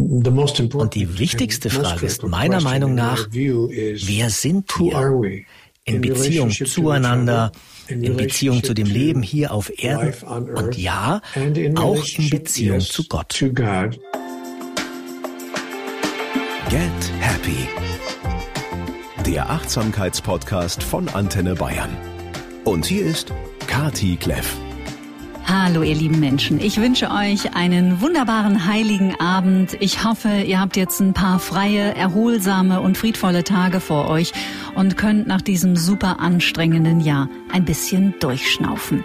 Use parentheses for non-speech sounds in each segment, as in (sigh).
Und die wichtigste Frage ist meiner Meinung nach, wer sind wir in Beziehung zueinander, in Beziehung zu dem Leben hier auf Erden und ja, auch in Beziehung zu Gott. Get Happy. Der Achtsamkeitspodcast von Antenne Bayern. Und hier ist Kati Kleff. Hallo ihr lieben Menschen, ich wünsche euch einen wunderbaren heiligen Abend. Ich hoffe, ihr habt jetzt ein paar freie, erholsame und friedvolle Tage vor euch und könnt nach diesem super anstrengenden Jahr ein bisschen durchschnaufen.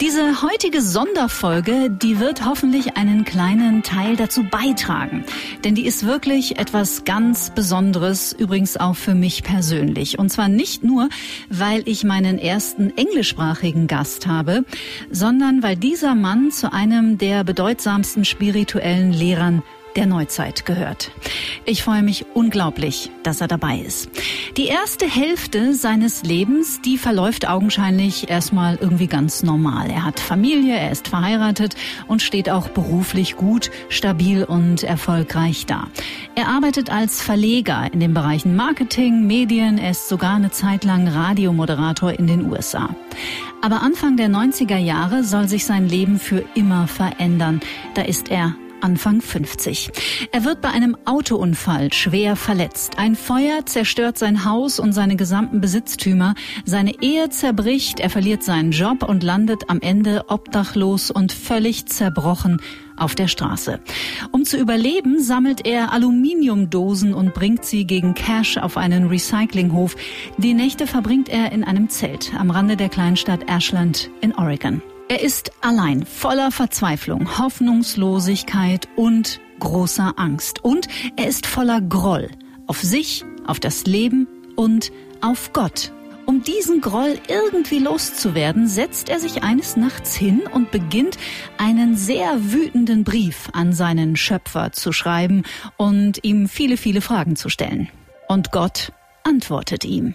Diese heutige Sonderfolge, die wird hoffentlich einen kleinen Teil dazu beitragen. Denn die ist wirklich etwas ganz Besonderes, übrigens auch für mich persönlich. Und zwar nicht nur, weil ich meinen ersten englischsprachigen Gast habe, sondern weil dieser Mann zu einem der bedeutsamsten spirituellen Lehrern der Neuzeit gehört. Ich freue mich unglaublich, dass er dabei ist. Die erste Hälfte seines Lebens, die verläuft augenscheinlich erstmal irgendwie ganz normal. Er hat Familie, er ist verheiratet und steht auch beruflich gut, stabil und erfolgreich da. Er arbeitet als Verleger in den Bereichen Marketing, Medien, er ist sogar eine Zeit lang Radiomoderator in den USA. Aber Anfang der 90er Jahre soll sich sein Leben für immer verändern. Da ist er Anfang 50. Er wird bei einem Autounfall schwer verletzt. Ein Feuer zerstört sein Haus und seine gesamten Besitztümer. Seine Ehe zerbricht, er verliert seinen Job und landet am Ende obdachlos und völlig zerbrochen auf der Straße. Um zu überleben, sammelt er Aluminiumdosen und bringt sie gegen Cash auf einen Recyclinghof. Die Nächte verbringt er in einem Zelt am Rande der Kleinstadt Ashland in Oregon. Er ist allein, voller Verzweiflung, Hoffnungslosigkeit und großer Angst. Und er ist voller Groll auf sich, auf das Leben und auf Gott. Um diesen Groll irgendwie loszuwerden, setzt er sich eines Nachts hin und beginnt einen sehr wütenden Brief an seinen Schöpfer zu schreiben und ihm viele, viele Fragen zu stellen. Und Gott antwortet ihm.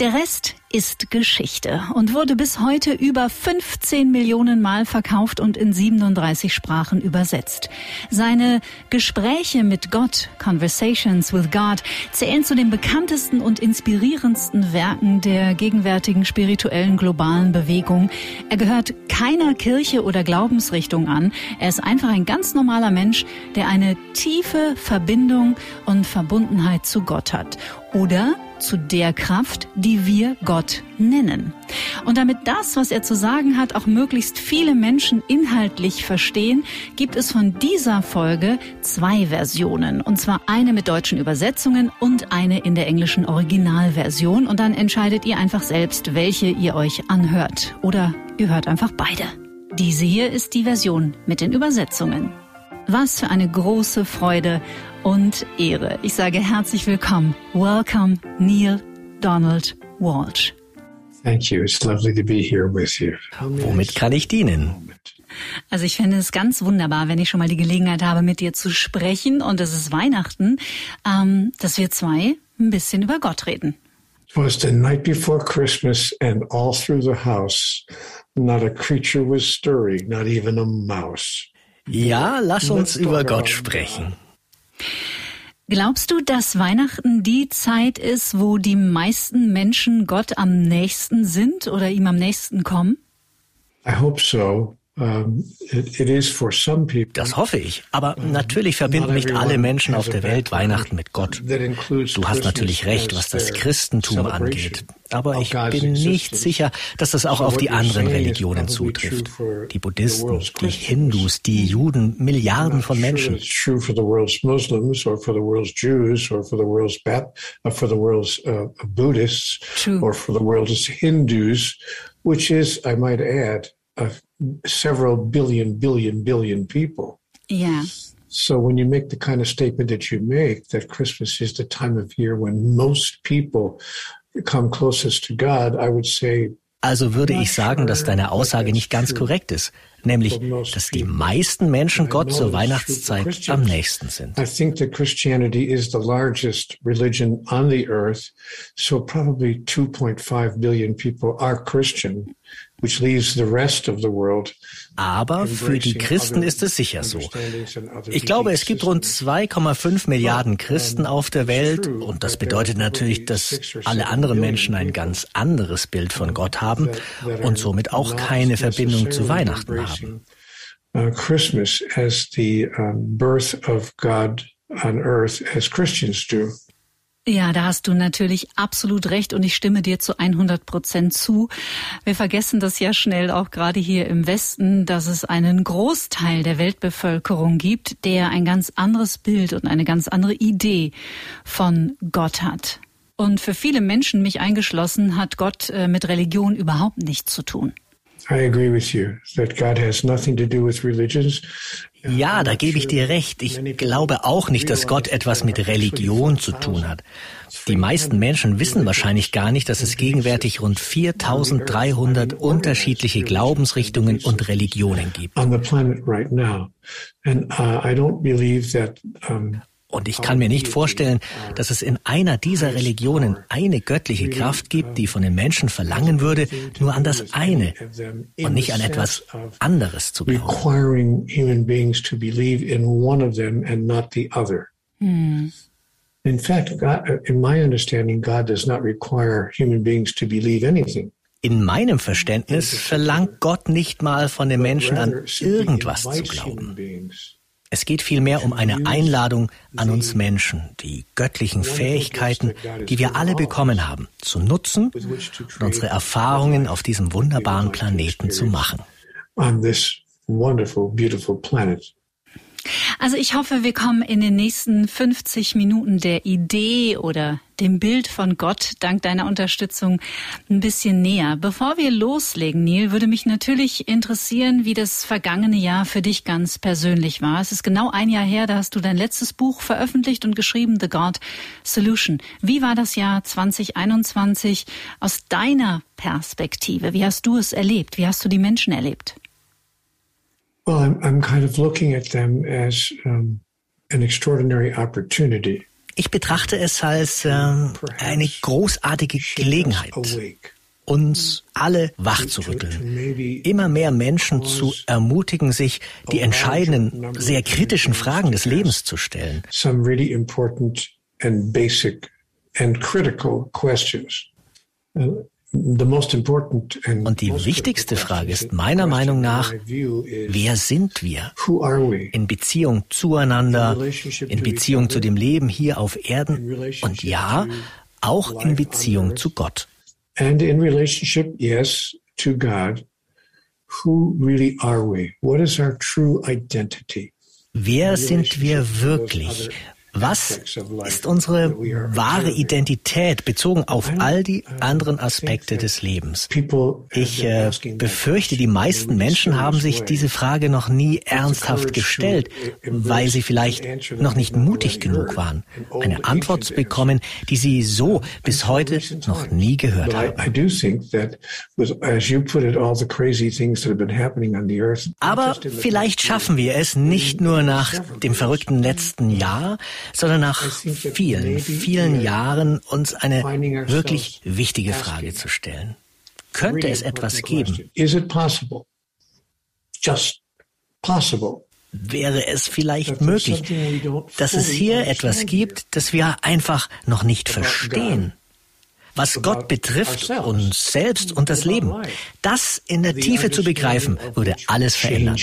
Der Rest ist Geschichte und wurde bis heute über 15 Millionen Mal verkauft und in 37 Sprachen übersetzt. Seine Gespräche mit Gott, Conversations with God, zählen zu den bekanntesten und inspirierendsten Werken der gegenwärtigen spirituellen globalen Bewegung. Er gehört keiner Kirche oder Glaubensrichtung an. Er ist einfach ein ganz normaler Mensch, der eine tiefe Verbindung und Verbundenheit zu Gott hat. Oder zu der Kraft, die wir Gott nennen. Und damit das, was er zu sagen hat, auch möglichst viele Menschen inhaltlich verstehen, gibt es von dieser Folge zwei Versionen. Und zwar eine mit deutschen Übersetzungen und eine in der englischen Originalversion. Und dann entscheidet ihr einfach selbst, welche ihr euch anhört. Oder ihr hört einfach beide. Diese hier ist die Version mit den Übersetzungen. Was für eine große Freude und Ehre. Ich sage herzlich willkommen. Welcome, Neil Donald Walsh. Thank you. It's lovely to be here with you. Womit kann ich dienen? Also ich finde es ganz wunderbar, wenn ich schon mal die Gelegenheit habe, mit dir zu sprechen und es ist Weihnachten, ähm, dass wir zwei ein bisschen über Gott reden. It was the night before Christmas and all through the house, not a creature was stirring, not even a mouse. Ja, lass uns über Gott sprechen. Glaubst du, dass Weihnachten die Zeit ist, wo die meisten Menschen Gott am nächsten sind oder ihm am nächsten kommen? I hope so. Das hoffe ich. Aber natürlich verbinden nicht alle Menschen auf der Welt Weihnachten mit Gott. Du hast natürlich recht, was das Christentum angeht. Aber ich bin nicht sicher, dass das auch auf die anderen Religionen zutrifft. Die Buddhisten, die Hindus, die Juden, Milliarden von Menschen. which is, I might add, of several billion, billion, billion people. Yeah. So when you make the kind of statement that you make, that Christmas is the time of year when most people come closest to God, I would say Also würde ich sagen, dass deine Aussage nicht ganz korrekt ist. nämlich, dass die meisten Menschen Gott zur Weihnachtszeit am nächsten sind. I think that Christianity is the largest religion on the earth, so probably 2.5 billion people are Christian, aber für die Christen ist es sicher so. Ich glaube, es gibt rund 2,5 Milliarden Christen auf der Welt und das bedeutet natürlich, dass alle anderen Menschen ein ganz anderes Bild von Gott haben und somit auch keine Verbindung zu Weihnachten haben. Uh, Christmas as the birth of God on earth as Christians do. Ja, da hast du natürlich absolut recht und ich stimme dir zu 100 Prozent zu. Wir vergessen das ja schnell auch gerade hier im Westen, dass es einen Großteil der Weltbevölkerung gibt, der ein ganz anderes Bild und eine ganz andere Idee von Gott hat. Und für viele Menschen, mich eingeschlossen, hat Gott äh, mit Religion überhaupt nichts zu tun. I agree with you that God has nothing to do with religions. Ja, da gebe ich dir recht. Ich glaube auch nicht, dass Gott etwas mit Religion zu tun hat. Die meisten Menschen wissen wahrscheinlich gar nicht, dass es gegenwärtig rund 4300 unterschiedliche Glaubensrichtungen und Religionen gibt. Und ich kann mir nicht vorstellen, dass es in einer dieser Religionen eine göttliche Kraft gibt, die von den Menschen verlangen würde, nur an das eine und nicht an etwas anderes zu glauben. Hm. In fact, God, in my understanding, God does not require human beings to believe anything. In meinem Verständnis verlangt Gott nicht mal von den Menschen an irgendwas zu glauben. Es geht vielmehr um eine Einladung an uns Menschen, die göttlichen Fähigkeiten, die wir alle bekommen haben, zu nutzen und unsere Erfahrungen auf diesem wunderbaren Planeten zu machen. Also ich hoffe, wir kommen in den nächsten 50 Minuten der Idee oder dem Bild von Gott dank deiner Unterstützung ein bisschen näher. Bevor wir loslegen, Neil, würde mich natürlich interessieren, wie das vergangene Jahr für dich ganz persönlich war. Es ist genau ein Jahr her, da hast du dein letztes Buch veröffentlicht und geschrieben, The God Solution. Wie war das Jahr 2021 aus deiner Perspektive? Wie hast du es erlebt? Wie hast du die Menschen erlebt? Well, I'm, I'm kind of looking at them as um, an extraordinary opportunity. Ich betrachte es als äh, eine großartige Gelegenheit, uns alle wachzurütteln, immer mehr Menschen zu ermutigen, sich die entscheidenden, sehr kritischen Fragen des Lebens zu stellen. Some really important and basic and critical questions. Und die wichtigste Frage ist meiner Meinung nach, wer sind wir in Beziehung zueinander, in Beziehung zu dem Leben hier auf Erden und ja, auch in Beziehung zu Gott. And in relationship, yes, to God. Who really are we? What is our true identity? Wer sind wir wirklich? Was ist unsere wahre Identität bezogen auf all die anderen Aspekte des Lebens? Ich äh, befürchte, die meisten Menschen haben sich diese Frage noch nie ernsthaft gestellt, weil sie vielleicht noch nicht mutig genug waren, eine Antwort zu bekommen, die sie so bis heute noch nie gehört haben. Aber vielleicht schaffen wir es nicht nur nach dem verrückten letzten Jahr, sondern nach vielen, vielen Jahren uns eine wirklich wichtige Frage zu stellen. Könnte es etwas geben? Wäre es vielleicht möglich, dass es hier etwas gibt, das wir einfach noch nicht verstehen? Was Gott betrifft, uns selbst und das Leben, das in der Tiefe zu begreifen, würde alles verändern.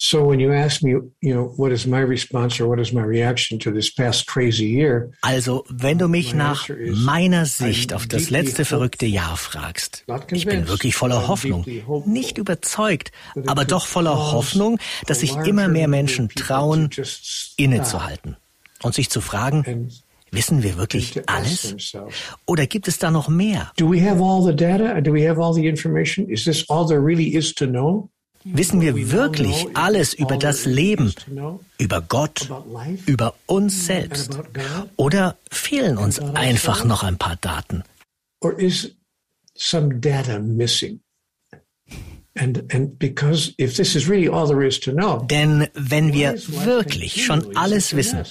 So when you ask me, you know, what is my response or what is my reaction to this past crazy year? Also, wenn du mich nach meiner Sicht auf das letzte verrückte Jahr fragst, ich bin wirklich voller Hoffnung, nicht überzeugt, aber doch voller Hoffnung, dass sich immer mehr Menschen trauen, innezuhalten und sich zu fragen, Wissen wir wirklich alles? Oder gibt es da noch mehr? Do we have all the data? Do we have all the information? Is this all there really is to know? Wissen wir wirklich alles über das Leben, über Gott, über uns selbst? Oder fehlen uns einfach noch ein paar Daten? Denn wenn wir wirklich schon alles wissen,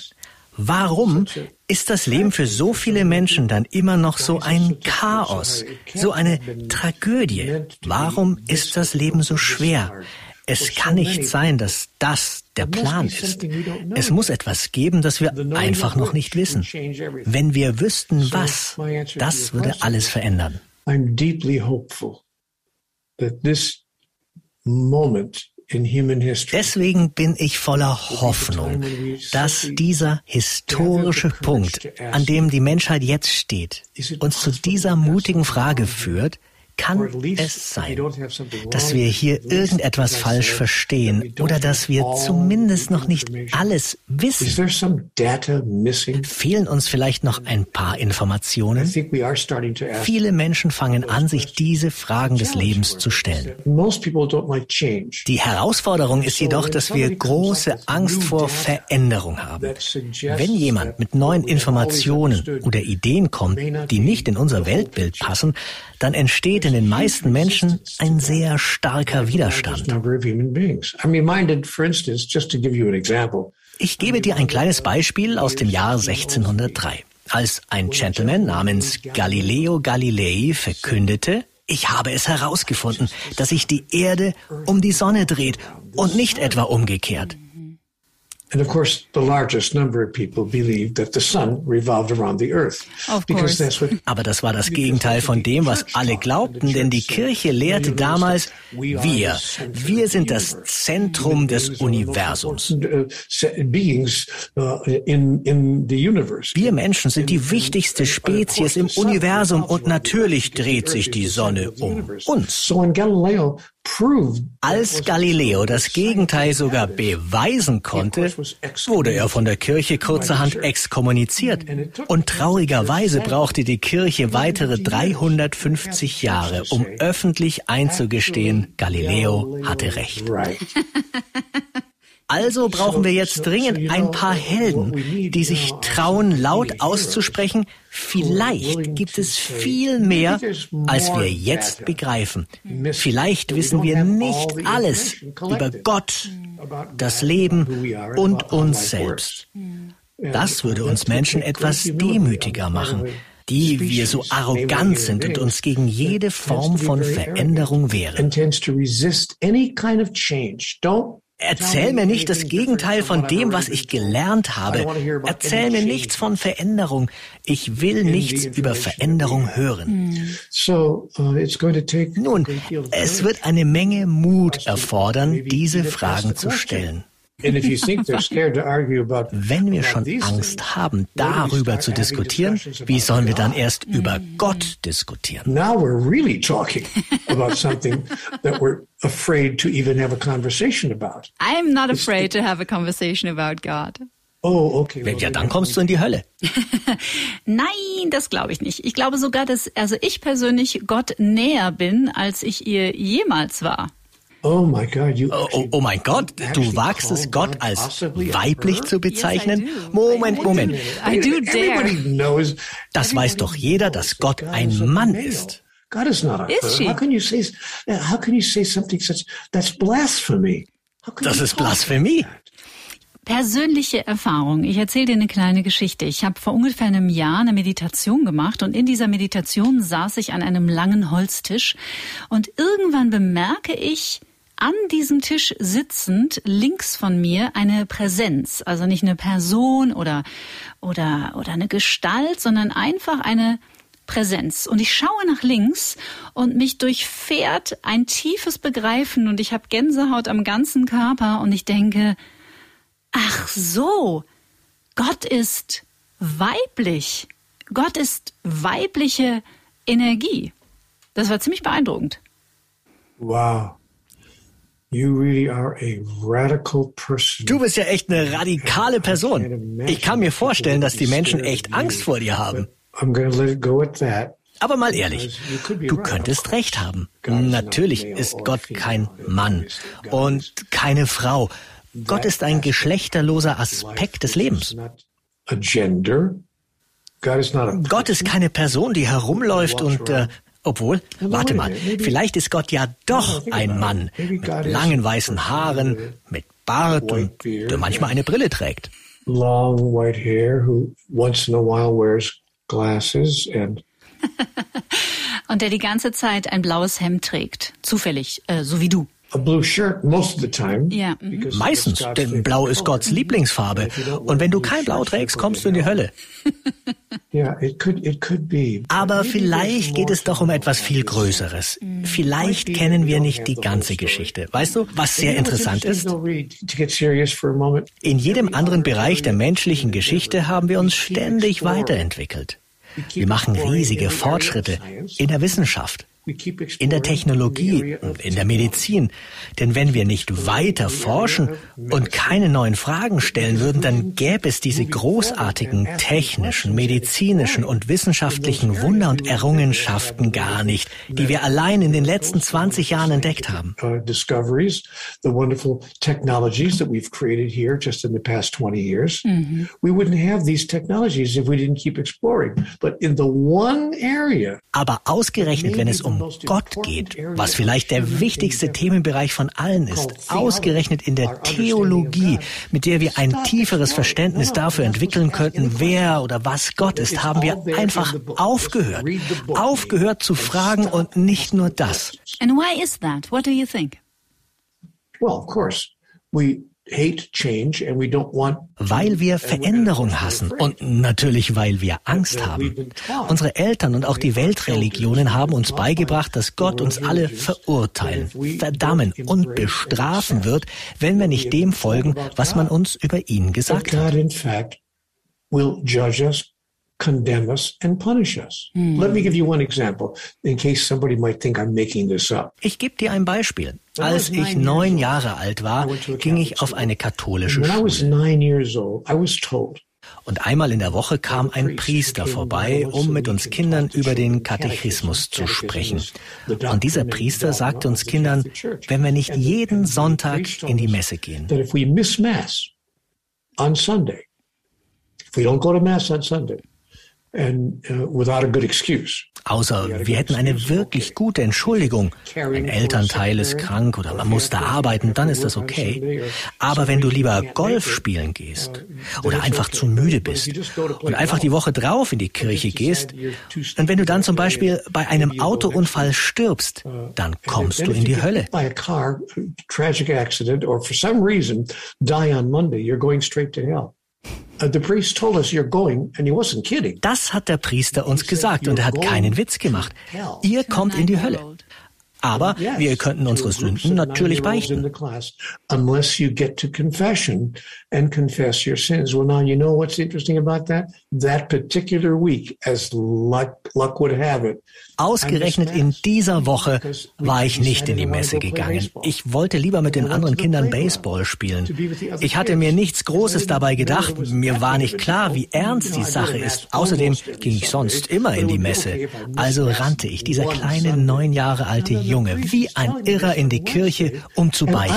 warum ist das Leben für so viele Menschen dann immer noch so ein Chaos, so eine Tragödie? Warum ist das Leben so schwer? Es kann nicht sein, dass das der Plan ist. Es muss etwas geben, das wir einfach noch nicht wissen. Wenn wir wüssten, was, das würde alles verändern. I'm deeply hopeful that this moment Deswegen bin ich voller Hoffnung, dass dieser historische Punkt, an dem die Menschheit jetzt steht, uns zu dieser mutigen Frage führt, kann es sein, dass wir hier irgendetwas falsch verstehen oder dass wir zumindest noch nicht alles wissen? Fehlen uns vielleicht noch ein paar Informationen? Viele Menschen fangen an, sich diese Fragen des Lebens zu stellen. Die Herausforderung ist jedoch, dass wir große Angst vor Veränderung haben. Wenn jemand mit neuen Informationen oder Ideen kommt, die nicht in unser Weltbild passen, dann entsteht in den meisten Menschen ein sehr starker Widerstand. Ich gebe dir ein kleines Beispiel aus dem Jahr 1603. Als ein Gentleman namens Galileo Galilei verkündete, ich habe es herausgefunden, dass sich die Erde um die Sonne dreht und nicht etwa umgekehrt. And of course, the largest number of people believed that the sun revolved around the earth. Because that's what Aber das war das Gegenteil von dem, was alle glaubten, denn die Kirche lehrte damals, wir, wir sind das Zentrum des Universums. Wir Menschen sind die wichtigste Spezies im Universum und natürlich dreht sich die Sonne um uns. Als Galileo das Gegenteil sogar beweisen konnte, wurde er von der Kirche kurzerhand exkommuniziert. Und traurigerweise brauchte die Kirche weitere 350 Jahre, um öffentlich einzugestehen, Galileo hatte recht. (laughs) Also brauchen wir jetzt dringend ein paar Helden, die sich trauen, laut auszusprechen, vielleicht gibt es viel mehr, als wir jetzt begreifen. Vielleicht wissen wir nicht alles über Gott, das Leben und uns selbst. Das würde uns Menschen etwas demütiger machen die wir so arrogant sind und uns gegen jede Form von Veränderung wehren. Erzähl mir nicht das Gegenteil von dem, was ich gelernt habe. Erzähl mir nichts von Veränderung. Ich will nichts über Veränderung hören. Uh, Nun, es wird eine Menge Mut erfordern, diese Fragen zu stellen. Wenn wir schon Angst haben, darüber zu diskutieren, wie sollen wir dann erst über Gott diskutieren? Now we're really talking about something that we're afraid to even have a conversation about. I'm not afraid to have a conversation about God. Oh, okay. Ja, dann kommst du in die Hölle. (laughs) Nein, das glaube ich nicht. Ich glaube sogar, dass also ich persönlich Gott näher bin, als ich ihr jemals war. Oh, my God, you oh, oh, oh mein Gott, du wagst es, Gott als weiblich zu bezeichnen? Moment, Moment. I do dare. Das weiß doch jeder, dass Gott ein Mann ist. God is not a is her. How can you say how can you say something such that's blasphemy? Das ist Blasphemie. Persönliche Erfahrung. Ich erzähle dir eine kleine Geschichte. Ich habe vor ungefähr einem Jahr eine Meditation gemacht und in dieser Meditation saß ich an einem langen Holztisch und irgendwann bemerke ich, an diesem Tisch sitzend links von mir eine Präsenz, also nicht eine Person oder oder oder eine Gestalt, sondern einfach eine Präsenz. Und ich schaue nach links und mich durchfährt ein tiefes Begreifen und ich habe Gänsehaut am ganzen Körper und ich denke, ach so, Gott ist weiblich. Gott ist weibliche Energie. Das war ziemlich beeindruckend. Wow. Du bist ja echt eine radikale Person. Ich kann mir vorstellen, dass die Menschen echt Angst vor dir haben. Aber mal ehrlich, du könntest recht haben. Natürlich ist Gott kein Mann und keine Frau. Gott ist ein geschlechterloser Aspekt des Lebens. Gott ist keine Person, die herumläuft und äh, Obwohl, warte mal, vielleicht ist Gott ja doch ein Mann mit langen weißen Haaren, mit Bart und der manchmal eine Brille trägt. Long white hair who once in a while wears glasses and (laughs) und der die ganze Zeit ein blaues Hemd trägt, zufällig, äh, so wie du. A blue shirt most of the time. Ja. mhm. Meistens, denn Blau ist Gottes Lieblingsfarbe. Und wenn du kein Blau trägst, kommst du in die Hölle. (laughs) Yeah, it could, it could be. Aber vielleicht geht es doch um etwas viel Größeres. Vielleicht kennen wir nicht die ganze Geschichte. Weißt du, was sehr interessant ist? In jedem anderen Bereich der menschlichen Geschichte haben wir uns ständig weiterentwickelt. Wir machen riesige Fortschritte in der Wissenschaft, in der Technologie und in der Medizin. Denn wenn wir nicht weiter forschen und keine neuen Fragen stellen würden, dann gäbe es diese großartigen technischen, medizinischen und wissenschaftlichen Wunder und Errungenschaften gar nicht, die wir allein in den letzten 20 Jahren entdeckt haben. discoveries, the wonderful technologies that we've created here just in the past 20 years. We wouldn't have these technologies if we didn't keep exploring. But in the one area, Aber ausgerechnet, wenn es um Gott geht, was vielleicht der wichtigste Themenbereich von allen ist, ausgerechnet in der Theologie, mit der wir ein tieferes Verständnis dafür entwickeln könnten, wer oder was Gott ist, haben wir einfach aufgehört. Aufgehört zu fragen und nicht nur das. And why is that? What do you think? well, of course, we hate change and we don't want Weil wir Veränderung hassen und natürlich weil wir Angst haben. Unsere Eltern und auch die Weltreligionen haben uns beigebracht, dass Gott uns alle verurteilen, verdammen und bestrafen wird, wenn wir nicht dem folgen, was man uns über ihn gesagt hat. Condemn us, and punish us. Let me give you one example in case somebody might think I'm making this up. Ich gebe dir ein Beispiel. Als ich neun Jahre alt war, ging ich auf eine katholische When I was Schule. nine years old, I was told Und einmal in der Woche kam ein Priester vorbei, um mit uns Kindern über den Katechismus zu sprechen. Und dieser Priester sagte uns Kindern, wenn wir nicht jeden Sonntag in die Messe gehen, that if we miss Mass on Sunday, if we don't go to Mass on Sunday, and uh, without a good excuse, außer wir hätten eine wirklich gute Entschuldigung, ein Elternteil ist krank oder man muss da arbeiten, dann ist das okay. Aber wenn du lieber Golf spielen gehst oder einfach zu müde bist und einfach die Woche drauf in die Kirche gehst und wenn du dann zum Beispiel bei einem Autounfall stirbst, dann kommst du in die Hölle. by a car, tragic accident, or for some reason die on Monday, you're going straight to hell. Uh. Das hat der Priester uns gesagt und er hat keinen Witz gemacht. Ihr kommt in die Hölle. Aber wir könnten unsere Sünden natürlich beichten. in the class, unless you get to confession and confess your sins. Well, now you know what's interesting about that. That particular week, as luck luck would have it, Ausgerechnet in dieser Woche war ich nicht in die Messe gegangen. Ich wollte lieber mit den anderen Kindern Baseball spielen. Ich hatte mir nichts Großes dabei gedacht. Mir war nicht klar, wie ernst die Sache ist. Außerdem ging ich sonst immer in die Messe. Also rannte ich, dieser kleine neun Jahre alte Junge, wie ein Irrer in die Kirche, um zu beichten.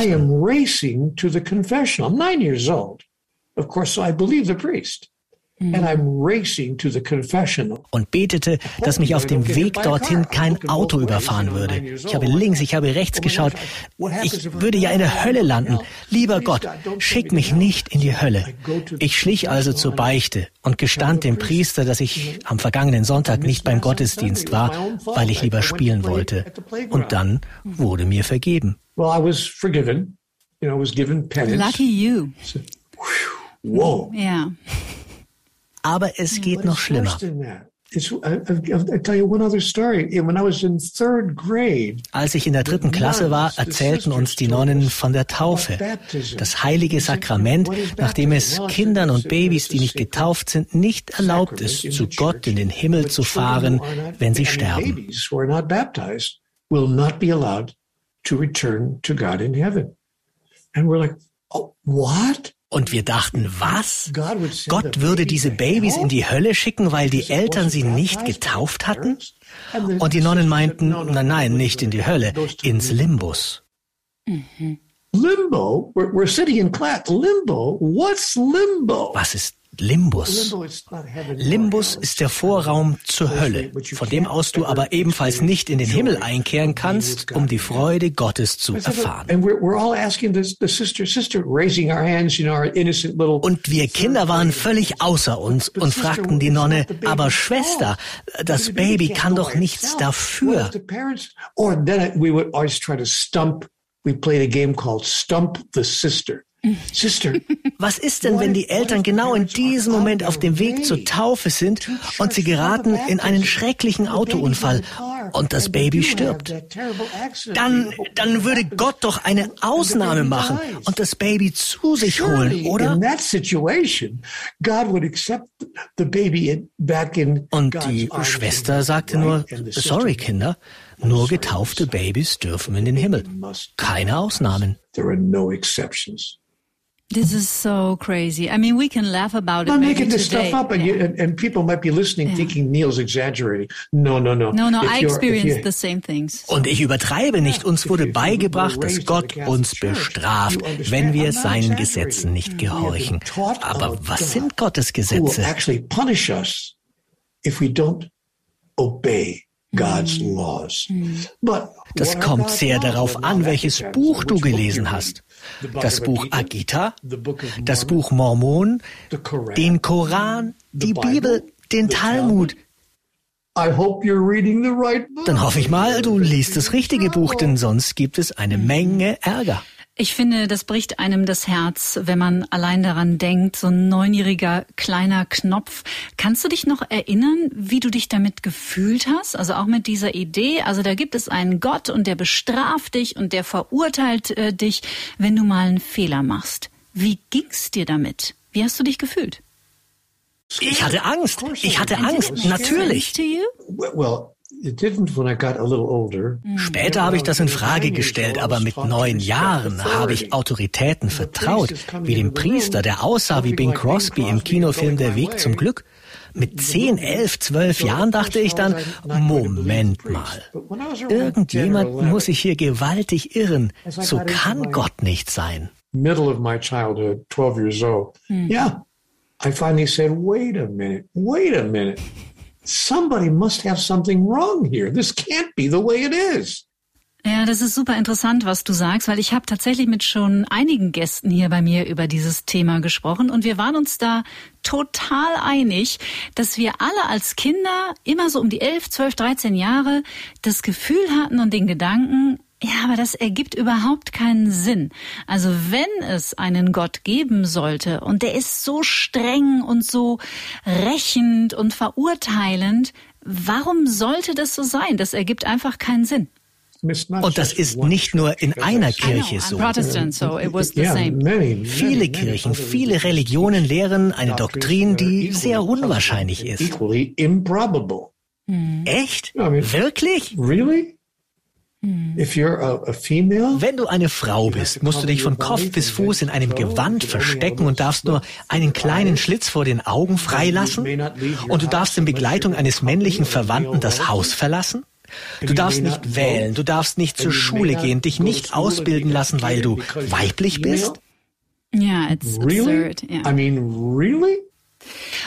Und betete, dass mich auf dem Weg dorthin kein Auto überfahren würde. Ich habe links, ich habe rechts geschaut. Ich würde ja in der Hölle landen. Lieber Gott, schick mich nicht in die Hölle. Ich schlich also zur Beichte und gestand dem Priester, dass ich am vergangenen Sonntag nicht beim Gottesdienst war, weil ich lieber spielen wollte. Und dann wurde mir vergeben. Lucky you. Whoa. Ja. Aber es geht noch schlimmer. Als ich in der dritten Klasse war, erzählten uns die Nonnen von der Taufe. Das heilige Sakrament, nachdem es Kindern und Babys, die nicht getauft sind, nicht erlaubt ist, zu Gott in den Himmel zu fahren, wenn sie sterben. Babies who are not baptized will not be allowed to return to God in heaven. And we're like, oh, what? Und wir dachten, was? Gott würde diese Babys in die Hölle schicken, weil die Eltern sie nicht getauft hatten? Und die Nonnen meinten, nein, nein, nicht in die Hölle, ins Limbus. Limbo? We're, we're sitting in class. Limbo? What's limbo? Was ist Limbus. Limbus ist der Vorraum zur Hölle, von dem aus du aber ebenfalls nicht in den Himmel einkehren kannst, um die Freude Gottes zu erfahren. Und wir Kinder waren völlig außer uns und fragten die Nonne, aber Schwester, das Baby kann doch nichts dafür. We played a game called Stump the Sister. Sister, (laughs) was ist denn, wenn die Eltern genau in diesem Moment auf dem Weg zur Taufe sind und sie geraten in einen schrecklichen Autounfall und das Baby stirbt? Dann, dann würde Gott doch eine Ausnahme machen und das Baby zu sich holen, oder? Und die Schwester sagte nur, sorry Kinder, nur getaufte Babys dürfen in den Himmel. Keine Ausnahmen. There are no exceptions. This is so crazy. I mean, we can laugh about it. I'm making this today. stuff up, and, yeah. you, and, and, people might be listening, yeah. thinking Neil's exaggerating. No, no, no. No, no. If I experienced the same things. Und ich übertreibe nicht. Uns wurde beigebracht, dass Gott uns bestraft, wenn wir seinen Gesetzen nicht gehorchen. Aber was sind Gottes Gesetze? Actually punish us if we don't obey. God's laws. Mm. Das kommt sehr darauf an, welches Buch du gelesen hast. Das Buch Agita, das Buch Mormon, den Koran, die Bibel, den Talmud. Dann hoffe ich mal, du liest das richtige Buch, denn sonst gibt es eine Menge Ärger. Ich finde, das bricht einem das Herz, wenn man allein daran denkt, so ein neunjähriger kleiner Knopf. Kannst du dich noch erinnern, wie du dich damit gefühlt hast? Also auch mit dieser Idee, also da gibt es einen Gott und der bestraft dich und der verurteilt äh, dich, wenn du mal einen Fehler machst. Wie ging's dir damit? Wie hast du dich gefühlt? Ich hatte Angst. Ich hatte Angst, natürlich. Später habe ich das in Frage gestellt, aber mit neun Jahren habe ich Autoritäten vertraut, wie dem Priester, der aussah wie Bing Crosby im Kinofilm Der Weg zum Glück. Mit zehn, elf, zwölf Jahren dachte ich dann, Moment mal, irgendjemand muss sich hier gewaltig irren. So kann Gott nicht sein. Middle of my childhood, 12 years old. Yeah, I finally said, wait a minute, wait a minute somebody must have something wrong here. This can't be the way it is. Ja, das ist super interessant, was du sagst, weil ich habe tatsächlich mit schon einigen Gästen hier bei mir über dieses Thema gesprochen und wir waren uns da total einig, dass wir alle als Kinder immer so um die 11, 12, 13 Jahre das Gefühl hatten und den Gedanken, ja, aber das ergibt überhaupt keinen Sinn. Also wenn es einen Gott geben sollte und der ist so streng und so rächend und verurteilend, warum sollte das so sein? Das ergibt einfach keinen Sinn. Und das ist nicht nur in einer Kirche so. Viele Kirchen, viele Religionen lehren eine Doktrin, die sehr unwahrscheinlich ist. Echt? Wirklich? Wenn du eine Frau bist, musst du dich von Kopf bis Fuß in einem Gewand verstecken und darfst nur einen kleinen Schlitz vor den Augen freilassen? Und du darfst in Begleitung eines männlichen Verwandten das Haus verlassen? Du darfst nicht wählen, du darfst nicht zur Schule gehen, dich nicht ausbilden lassen, weil du weiblich bist? Ja, yeah, it's absurd. Yeah. I mean, really?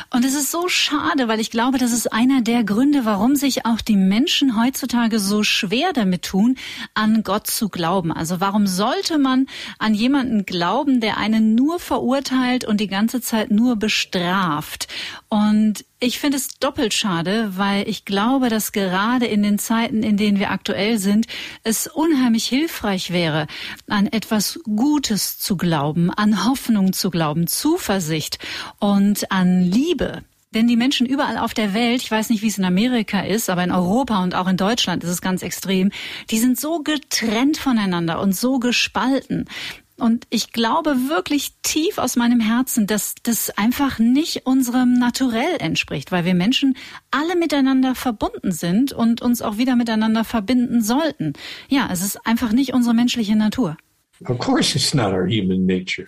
Und es ist so schade, weil ich glaube, das ist einer der Gründe, warum sich auch die Menschen heutzutage so schwer damit tun, an Gott zu glauben. Also warum sollte man an jemanden glauben, der einen nur verurteilt und die ganze Zeit nur bestraft? Und ich finde es doppelt schade, weil ich glaube, dass gerade in den Zeiten, in denen wir aktuell sind, es unheimlich hilfreich wäre, an etwas Gutes zu glauben, an Hoffnung zu glauben, Zuversicht und an Liebe. Denn die Menschen überall auf der Welt, ich weiß nicht, wie es in Amerika ist, aber in Europa und auch in Deutschland ist es ganz extrem, die sind so getrennt voneinander und so gespalten. Und ich glaube wirklich tief aus meinem Herzen, dass das einfach nicht unserem Naturell entspricht, weil wir Menschen alle miteinander verbunden sind und uns auch wieder miteinander verbinden sollten. Ja, es ist einfach nicht unsere menschliche Natur.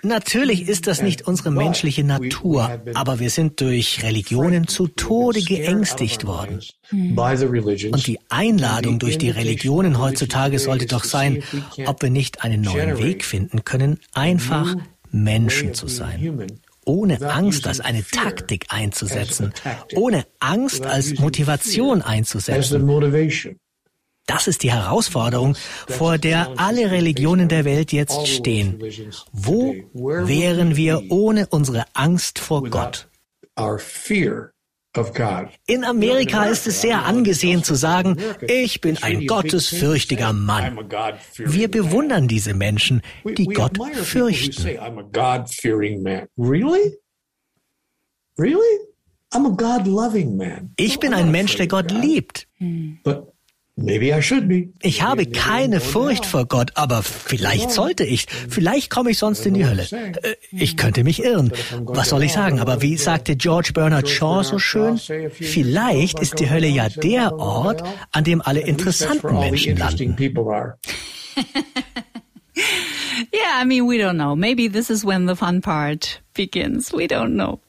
Natürlich ist das nicht unsere menschliche Natur, aber wir sind durch Religionen zu Tode geängstigt worden. Und die Einladung durch die Religionen heutzutage sollte doch sein, ob wir nicht einen neuen Weg finden können, einfach Menschen zu sein. ohne Angst als eine Taktik einzusetzen, ohne Angst als Motivation einzusetzen. Das ist die Herausforderung, vor der alle Religionen der Welt jetzt stehen. Wo wären wir ohne unsere Angst vor Gott? In Amerika ist es sehr angesehen zu sagen, ich bin ein gottesfürchtiger Mann. Wir bewundern diese Menschen, die Gott fürchten. Ich bin ein Mensch, der Gott liebt. Ich habe keine Furcht vor Gott, aber vielleicht sollte ich. Vielleicht komme ich sonst in die Hölle. Äh, ich könnte mich irren. Was soll ich sagen? Aber wie sagte George Bernard Shaw so schön? Vielleicht ist die Hölle ja der Ort, an dem alle interessanten Menschen landen. (laughs) Yeah, I mean, we don't know. Maybe this is when the fun part begins. We don't know.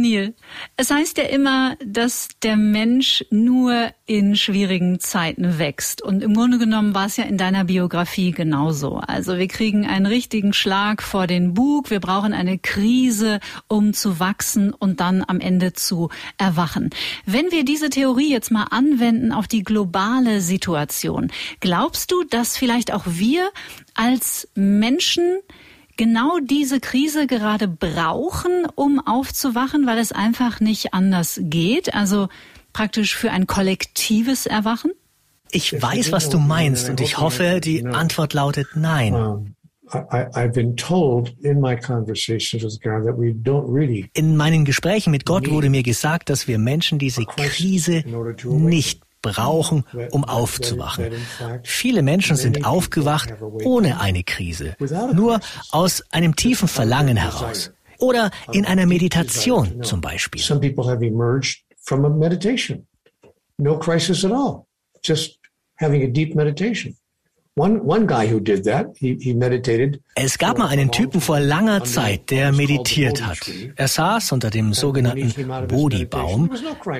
Neil, es heißt ja immer, dass der Mensch nur in schwierigen Zeiten wächst. Und im Grunde genommen war es ja in deiner Biografie genauso. Also wir kriegen einen richtigen Schlag vor den Bug, wir brauchen eine Krise, um zu wachsen und dann am Ende zu erwachen. Wenn wir diese Theorie jetzt mal anwenden auf die globale Situation, glaubst du, dass vielleicht auch wir als Menschen genau diese Krise gerade brauchen, um aufzuwachen, weil es einfach nicht anders geht? Also praktisch für ein kollektives Erwachen? Ich weiß, was du meinst und ich hoffe, die Antwort lautet nein. In meinen Gesprächen mit Gott wurde mir gesagt, dass wir Menschen diese Krise nicht brauchen, um aufzuwachen. Viele Menschen sind aufgewacht ohne eine Krise, nur aus einem tiefen Verlangen heraus oder in einer Meditation zum Beispiel. No crisis at all, just having a deep meditation. Es gab mal einen Typen vor langer Zeit, der meditiert hat. Er saß unter dem sogenannten Bodhi-Baum.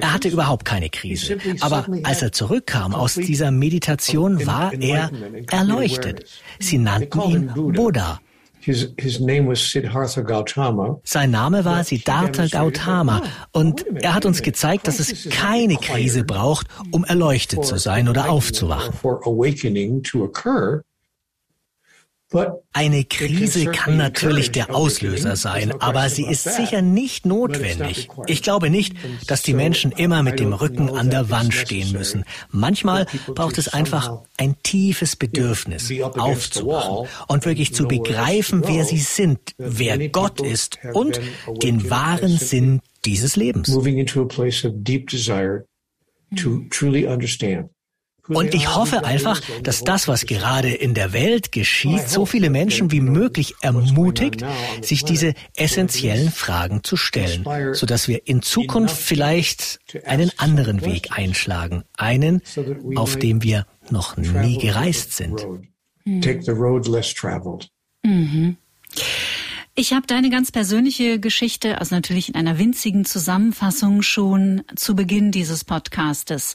Er hatte überhaupt keine Krise. Aber als er zurückkam aus dieser Meditation, war er erleuchtet. Sie nannten ihn Buddha. Sein Name war Siddhartha Gautama. Und er hat uns gezeigt, dass es keine Krise braucht, um erleuchtet zu sein oder aufzuwachen. Eine Krise kann natürlich der Auslöser sein, aber sie ist sicher nicht notwendig. Ich glaube nicht, dass die Menschen immer mit dem Rücken an der Wand stehen müssen. Manchmal braucht es einfach ein tiefes Bedürfnis, aufzuwachen und wirklich zu begreifen, wer sie sind, wer Gott ist und den wahren Sinn dieses Lebens. Moving into a place of deep desire to truly understand. Und ich hoffe einfach, dass das, was gerade in der Welt geschieht, so viele Menschen wie möglich ermutigt, sich diese essentiellen Fragen zu stellen, sodass wir in Zukunft vielleicht einen anderen Weg einschlagen, einen, auf dem wir noch nie gereist sind. Mhm. Ich habe deine ganz persönliche Geschichte, also natürlich in einer winzigen Zusammenfassung schon zu Beginn dieses Podcastes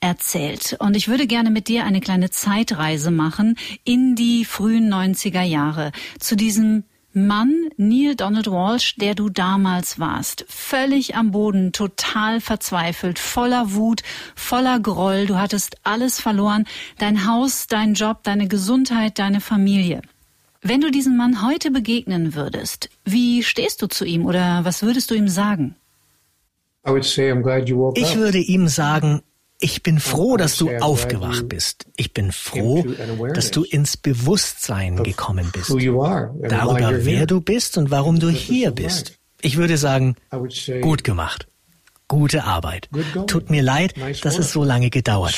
erzählt. Und ich würde gerne mit dir eine kleine Zeitreise machen in die frühen 90er Jahre zu diesem Mann, Neil Donald Walsh, der du damals warst. Völlig am Boden, total verzweifelt, voller Wut, voller Groll. Du hattest alles verloren. Dein Haus, dein Job, deine Gesundheit, deine Familie. Wenn du diesem Mann heute begegnen würdest, wie stehst du zu ihm oder was würdest du ihm sagen? Ich würde ihm sagen, ich bin froh, dass du aufgewacht bist. Ich bin froh, dass du ins Bewusstsein gekommen bist. Darüber, wer du bist und warum du hier bist. Ich würde sagen, gut gemacht. Gute Arbeit. Tut mir leid, dass es so lange gedauert hat.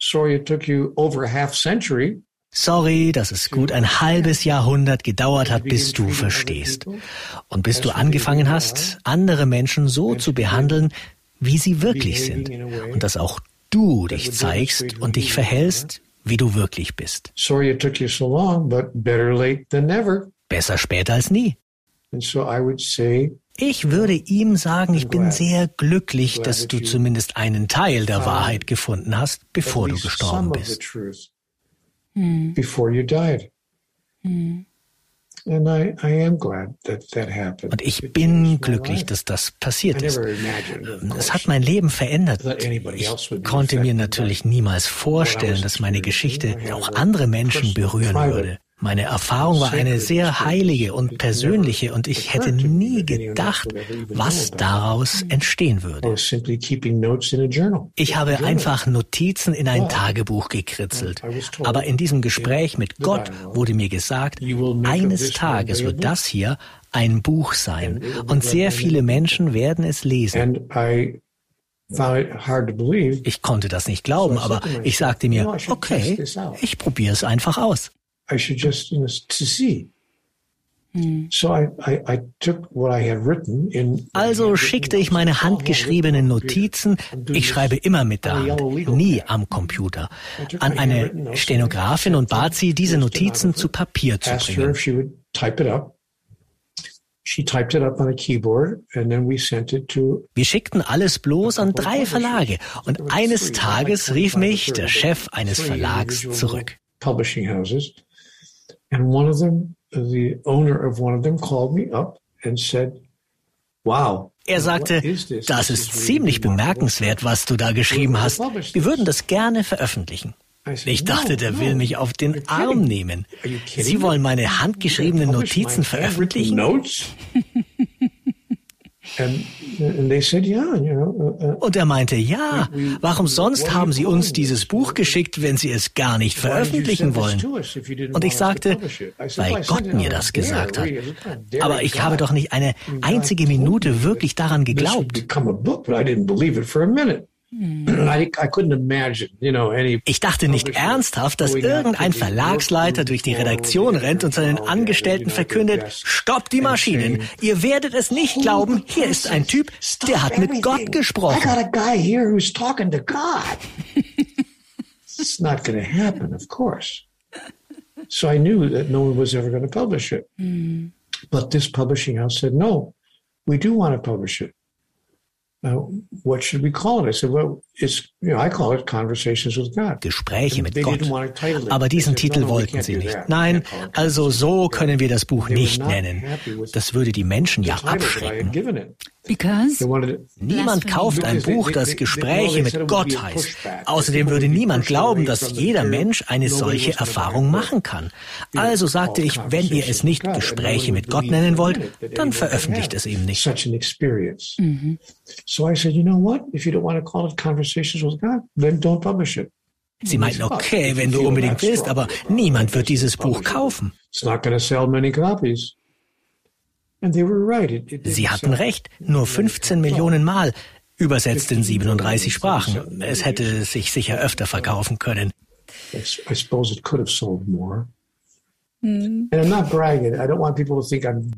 Sorry it took you over a half century. Sorry, dass es gut ein halbes Jahrhundert gedauert hat, bis du verstehst. Und bis du angefangen hast, andere Menschen so zu behandeln, wie sie wirklich sind. Und dass auch du dich zeigst und dich verhältst, wie du wirklich bist. Besser später als nie. Ich würde ihm sagen, ich bin sehr glücklich, dass du zumindest einen Teil der Wahrheit gefunden hast, bevor du gestorben bist. Hm. before you died. Hm. Und ich bin glücklich, dass das passiert ist. Es hat mein Leben verändert. Ich konnte mir natürlich niemals vorstellen, dass meine Geschichte auch andere Menschen berühren würde. Meine Erfahrung war eine sehr heilige und persönliche und ich hätte nie gedacht, was daraus entstehen würde. Ich habe einfach Notizen in ein Tagebuch gekritzelt. Aber in diesem Gespräch mit Gott wurde mir gesagt, eines Tages wird das hier ein Buch sein. Und sehr viele Menschen werden es lesen. Ich konnte das nicht glauben, aber ich sagte mir, okay, ich probiere es einfach aus. I should just, you know, to see. Also schickte ich meine handgeschriebenen Notizen, ich schreibe immer mit der Hand, nie am Computer, an eine Stenografin und bat sie, diese Notizen zu Papier zu bringen. Wir schickten alles bloß an drei Verlage. Und eines Tages rief mich der Chef eines Verlags zurück. And one of them, the owner of one of them called me up and said, wow. Er sagte, das ist ziemlich bemerkenswert, was du da geschrieben hast. Wir würden das gerne veröffentlichen. Ich dachte, der will mich auf den Arm nehmen. Sie wollen meine handgeschriebenen Notizen veröffentlichen? (laughs) Und er meinte, ja, warum sonst haben Sie uns dieses Buch geschickt, wenn Sie es gar nicht veröffentlichen wollen? Und ich sagte, weil Gott mir das gesagt hat. Aber ich habe doch nicht eine einzige Minute wirklich daran geglaubt. Ich dachte nicht ernsthaft, dass irgendein Verlagsleiter durch die Redaktion rennt und seinen Angestellten verkündet, stoppt die Maschinen. Ihr werdet es nicht glauben, hier ist ein Typ, der hat mit Gott gesprochen. It's not going to happen, of course. So I knew that no one was ever going to publish it. Mm. But this publishing house said, no, we do want to publish it. What should we call it? I said, well, it's, you know, I call it Conversations with God. Gespräche mit Gott. Aber diesen Titel wollten sie nicht. Nein, also so können wir das Buch nicht nennen. Das würde die Menschen ja abschrecken. Because niemand kauft ein Buch, das Gespräche mit Gott heißt. Außerdem würde niemand glauben, dass jeder Mensch eine solche Erfahrung machen kann. Also sagte ich, wenn ihr es nicht Gespräche mit Gott nennen wollt, dann veröffentlicht es eben nicht. Mhm. Sie meinten, okay, wenn du unbedingt willst, aber niemand wird dieses Buch kaufen. It's not going to sell many copies. Sie hatten recht, nur 15 Millionen Mal, übersetzt in 37 Sprachen. Es hätte sich sicher öfter verkaufen können. Mhm.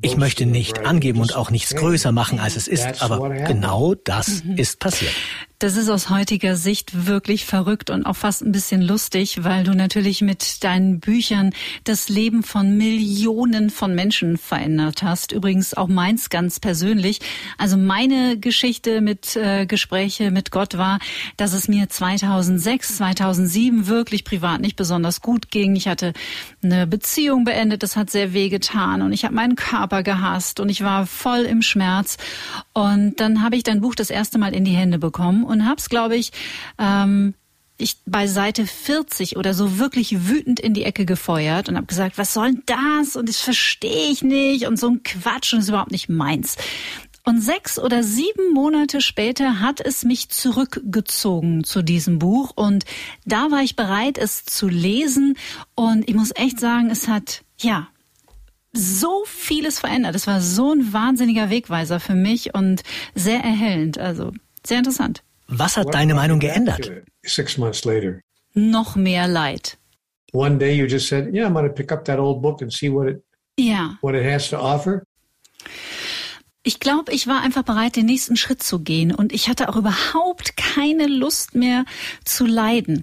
Ich möchte nicht angeben und auch nichts größer machen, als es ist, aber genau das mhm. ist passiert. Das ist aus heutiger Sicht wirklich verrückt und auch fast ein bisschen lustig, weil du natürlich mit deinen Büchern das Leben von Millionen von Menschen verändert hast. Übrigens auch meins ganz persönlich. Also meine Geschichte mit äh, Gespräche mit Gott war, dass es mir 2006, 2007 wirklich privat nicht besonders gut ging. Ich hatte eine Beziehung beendet, das hat sehr weh getan und ich habe meinen Körper gehasst und ich war voll im Schmerz. Und dann habe ich dein Buch das erste Mal in die Hände bekommen und habe es, glaube ich, ähm, ich bei Seite 40 oder so wirklich wütend in die Ecke gefeuert und habe gesagt, was soll denn das und das verstehe ich nicht und so ein Quatsch und ist überhaupt nicht meins. Und sechs oder sieben Monate später hat es mich zurückgezogen zu diesem Buch und da war ich bereit, es zu lesen und ich muss echt sagen, es hat, ja, so vieles verändert. Es war so ein wahnsinniger Wegweiser für mich und sehr erhellend. Also sehr interessant. Was hat deine Meinung geändert? Six months later. Noch mehr Leid. One day you just said, yeah, I'm going to pick up that old book and see what it, ja. what it has to offer. Ich glaube, ich war einfach bereit, den nächsten Schritt zu gehen und ich hatte auch überhaupt keine Lust mehr zu leiden.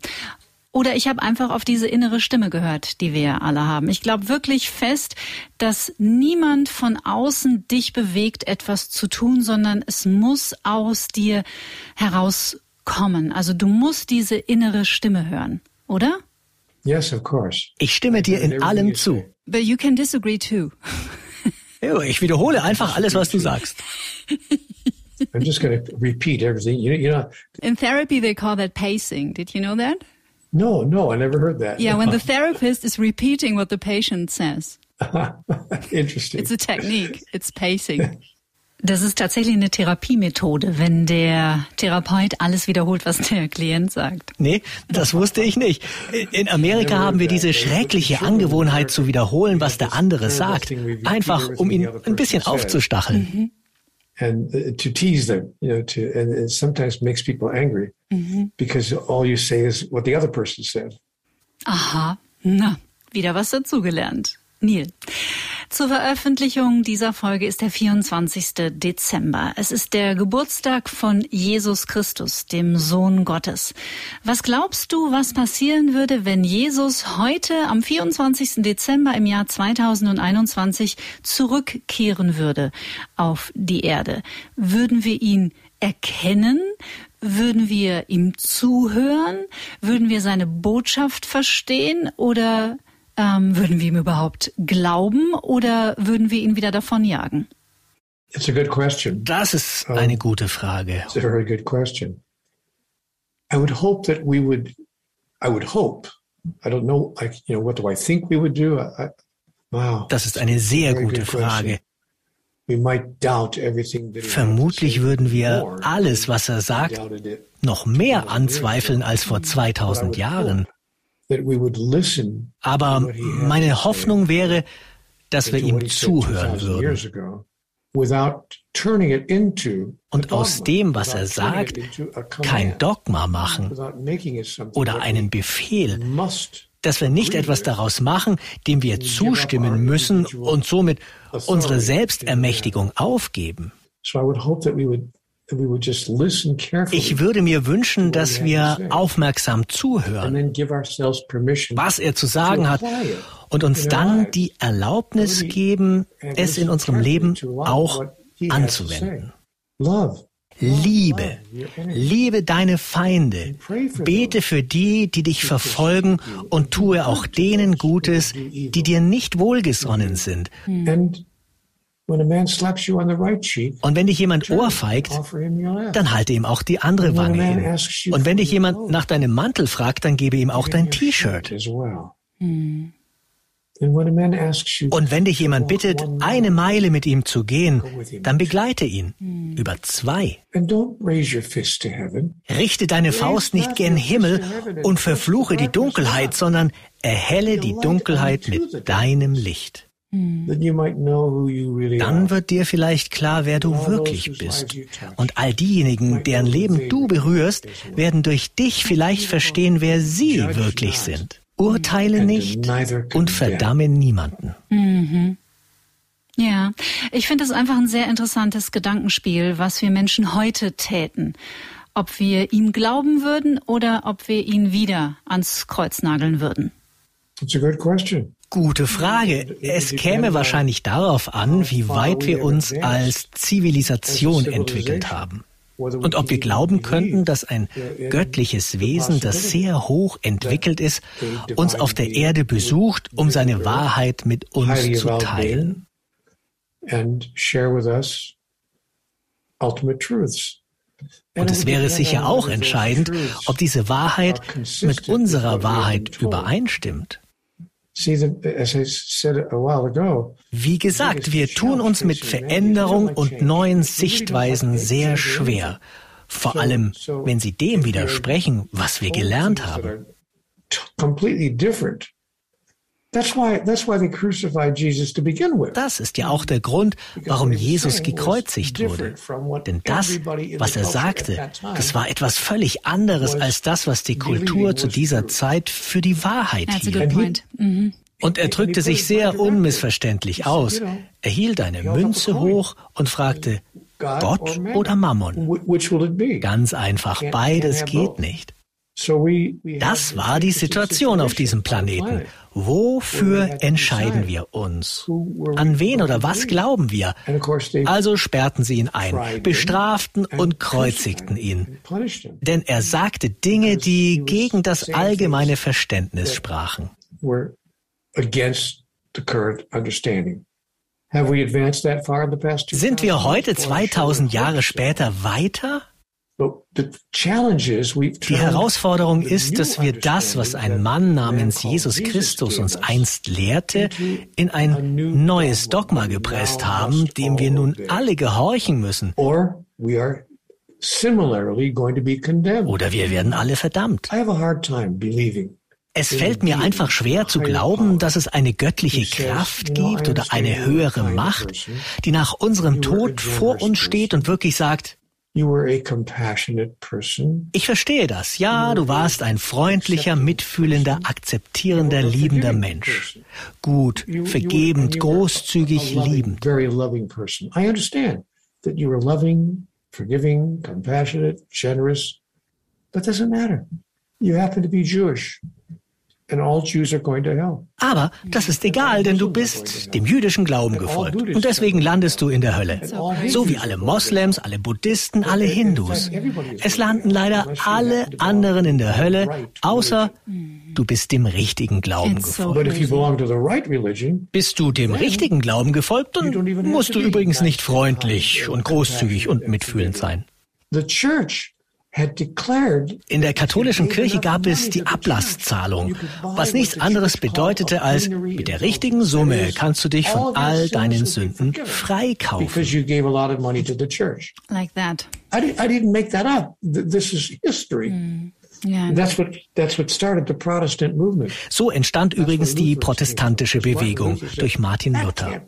Oder ich habe einfach auf diese innere Stimme gehört, die wir alle haben. Ich glaube wirklich fest, dass niemand von außen dich bewegt, etwas zu tun, sondern es muss aus dir herauskommen. Also du musst diese innere Stimme hören, oder? Yes, of course. Ich stimme dir in allem zu. But you can disagree too. Ich wiederhole einfach alles, was du sagst. I'm just going to repeat everything. You, you know. In therapy, they call that pacing. Did you know that? No, no, I never heard that. Yeah, when the (laughs) therapist is repeating what the patient says. (laughs) Interesting. It's a technique. It's pacing. Das ist tatsächlich eine Therapiemethode, wenn der Therapeut alles wiederholt, was der Klient sagt. Nee, das wusste ich nicht. In Amerika haben wir diese schreckliche Angewohnheit zu wiederholen, was der andere sagt. Einfach, um ihn ein bisschen aufzustacheln. Mhm. And uh, to tease them, you know, to, and it sometimes makes people angry Mhm. because all you say is what the other person said. Aha, na, wieder was dazugelernt. Neil. Zur Veröffentlichung dieser Folge ist der 24. Dezember. Es ist der Geburtstag von Jesus Christus, dem Sohn Gottes. Was glaubst du, was passieren würde, wenn Jesus heute am 24. Dezember im Jahr 2021 zurückkehren würde auf die Erde? Würden wir ihn erkennen? Würden wir ihm zuhören? Würden wir seine Botschaft verstehen? Oder ähm, würden wir ihm überhaupt glauben? Oder würden wir ihn wieder davonjagen? It's a good question. Das ist eine gute Frage. It's a very good question. I would hope that we would, I would hope, I don't know, like, you know, what do I think we would do? I, I, wow. Das ist eine sehr gute. Frage. We might doubt everything that he had to Vermutlich würden wir alles, was er sagt, noch mehr anzweifeln als vor 2000 Jahren. Aber meine Hoffnung wäre, dass wir ihm zuhören 2000 years würden ago, without turning it into a und aus dem, was er sagt, kein Dogma machen oder einen Befehl, must dass wir nicht etwas daraus machen, dem wir zustimmen müssen und somit unsere Selbstermächtigung aufgeben. Ich würde mir wünschen, dass wir aufmerksam zuhören, was er zu sagen hat und uns dann die Erlaubnis geben, es in unserem Leben auch anzuwenden. Liebe, liebe deine Feinde, bete für die, die dich verfolgen und tue auch denen Gutes, die dir nicht wohlgesonnen sind. And Und wenn dich jemand ohrfeigt, dann halte ihm auch die andere Wange hin. Und wenn dich jemand nach deinem Mantel fragt, dann gebe ihm auch dein T-Shirt. you Und wenn dich jemand bittet, eine Meile mit ihm zu gehen, dann begleite ihn über zwei. and don't raise your fist to gen Richte deine Faust nicht gen Himmel und verfluche die Dunkelheit, sondern erhelle die Dunkelheit mit deinem Licht. That you might know who you really Dann are. wird dir vielleicht klar, wer du wirklich bist. Und all diejenigen, deren Leben du berührst, werden durch dich vielleicht verstehen, wer sie wirklich sind. Urteile nicht und verdamme niemanden. Ja, ich finde es einfach ein sehr interessantes Gedankenspiel, was wir Menschen heute täten. Ob wir ihm glauben würden oder ob wir ihn wieder ans Kreuz nageln würden. It's a good question. Gute Frage. Es käme wahrscheinlich darauf an, wie weit wir uns als Zivilisation entwickelt haben. Und ob wir glauben könnten, dass ein göttliches Wesen, das sehr hoch entwickelt ist, uns auf der Erde besucht, um seine Wahrheit mit uns zu teilen. Und es wäre sicher auch entscheidend, ob diese Wahrheit mit unserer Wahrheit übereinstimmt. Wie gesagt, wir tun uns mit Veränderung und neuen Sichtweisen sehr schwer. Vor allem, wenn sie dem widersprechen, was wir gelernt haben. completely different. Das ist ja auch der Grund, warum Jesus gekreuzigt wurde. Denn das, was er sagte, das war etwas völlig anderes als das, was die Kultur zu dieser Zeit für die Wahrheit hielt. Mhm. Und er drückte sich sehr unmissverständlich aus. Er hielt eine Münze hoch und fragte, Gott oder Mammon? Wh- Which will it be? Ganz einfach, beides geht nicht. Das war die Situation auf diesem Planeten. Wofür entscheiden wir uns? An wen oder was glauben wir? Also sperrten sie ihn ein, bestraften und kreuzigten ihn. Denn er sagte Dinge, die gegen das allgemeine Verständnis sprachen. Sind wir heute 2000 Jahre später weiter? Die Herausforderung ist, dass wir das, was ein Mann namens Jesus Christus uns einst lehrte, in ein neues Dogma gepresst haben, dem wir nun alle gehorchen müssen. Oder wir werden alle verdammt. Es fällt mir einfach schwer zu glauben, dass es eine göttliche Kraft gibt oder eine höhere Macht, die nach unserem Tod vor uns steht und wirklich sagt, ich verstehe das. Ja, du warst ein freundlicher, mitfühlender, akzeptierender, liebender Mensch. Gut, vergebend, großzügig, liebend. I understand that you were loving, forgiving, compassionate, generous. But doesn't matter. You happen to be Jewish. Aber das ist egal, denn du bist dem jüdischen Glauben gefolgt und deswegen landest du in der Hölle. So wie alle Moslems, alle Buddhisten, alle Hindus. Es landen leider alle anderen in der Hölle, außer du bist dem richtigen Glauben gefolgt. Bist du dem richtigen Glauben gefolgt, dann musst du übrigens nicht freundlich und großzügig und mitfühlend sein. The church in der katholischen Kirche gab es die Ablasszahlung, was nichts anderes bedeutete als, mit der richtigen Summe kannst du dich von all deinen Sünden freikaufen. Like that. I didn't make that up. This is history. Mm. Yeah. That's what, that's what started the Protestant movement. So entstand übrigens die protestantische Bewegung durch Martin Luther.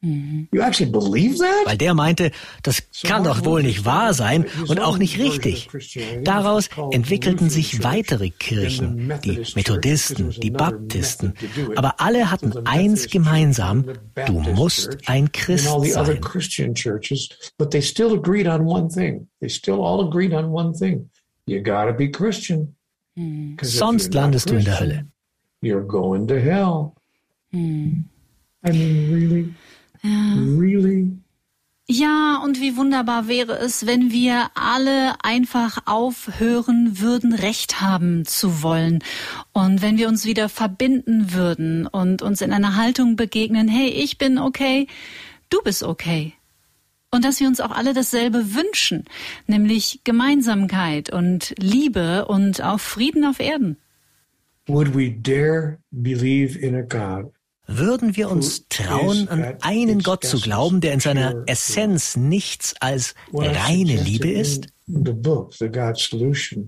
Mhm. You actually believe that? Weil der meinte, das kann doch wohl nicht wahr sein und auch nicht richtig. Daraus entwickelten sich weitere Kirchen, die Methodisten, die Baptisten. Aber alle hatten eins gemeinsam, du musst ein Christ sein. Sonst landest du in der Hölle. You're going to hell. I mean, really? Ja. Really? Ja, und wie wunderbar wäre es, wenn wir alle einfach aufhören würden, Recht haben zu wollen. Und wenn wir uns wieder verbinden würden und uns in einer Haltung begegnen, hey, ich bin okay, du bist okay. Und dass wir uns auch alle dasselbe wünschen, nämlich Gemeinsamkeit und Liebe und auch Frieden auf Erden. Would we dare believe in a God würden wir uns trauen, an einen Gott zu glauben, der in seiner Essenz nichts als reine Liebe ist?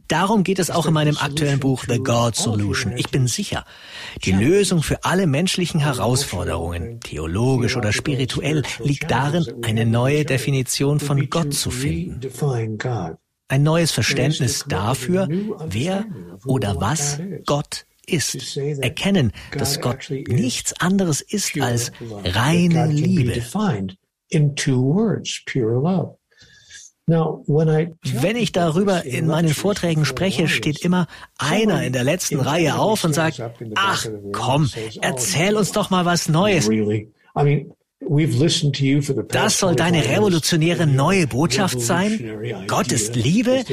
Darum geht es auch in meinem aktuellen Buch The God Solution. Ich bin sicher, die Lösung für alle menschlichen Herausforderungen, theologisch oder spirituell, liegt darin, eine neue Definition von Gott zu finden. Ein neues Verständnis dafür, wer oder was Gott ist, erkennen, dass Gott nichts anderes ist als reine Liebe. Wenn ich darüber in meinen Vorträgen spreche, steht immer einer in der letzten Reihe auf und sagt, ach komm, erzähl uns doch mal was Neues. Das soll deine revolutionäre neue Botschaft sein? Gott ist Liebe?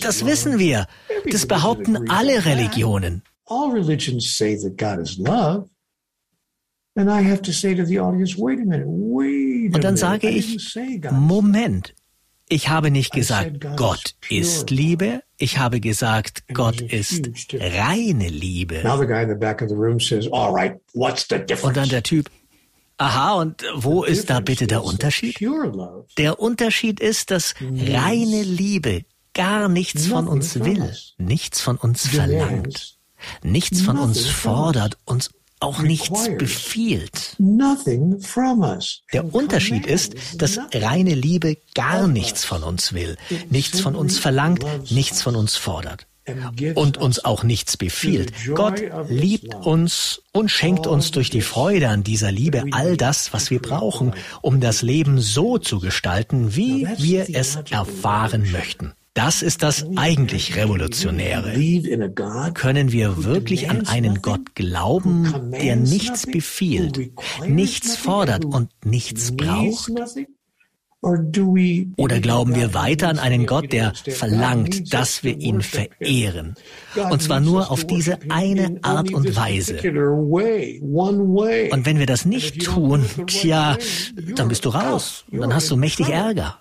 Das wissen wir. Das behaupten alle Religionen all religions say that God is love. And I have to say to the audience, wait a minute, wait a Und dann sage ich, Moment, ich habe nicht gesagt, Gott ist Liebe. Ich habe gesagt, Gott ist reine Liebe. Und dann der Typ, aha, und wo ist da bitte der Unterschied? Der Unterschied ist, dass reine Liebe gar nichts von uns will, nichts von uns verlangt. Nichts von uns fordert, uns auch nichts befiehlt. Der Unterschied ist, dass reine Liebe gar nichts von uns will, nichts von uns verlangt, nichts von uns fordert und uns auch nichts befiehlt. Gott liebt uns und schenkt uns durch die Freude an dieser Liebe all das, was wir brauchen, um das Leben so zu gestalten, wie wir es erfahren möchten. Das ist das eigentlich Revolutionäre. Können wir wirklich an einen Gott glauben, der nichts befiehlt, nichts fordert und nichts braucht? Oder glauben wir weiter an einen Gott, der verlangt, dass wir ihn verehren? Und zwar nur auf diese eine Art und Weise. Und wenn wir das nicht tun, tja, dann bist du raus. Dann hast du mächtig Ärger.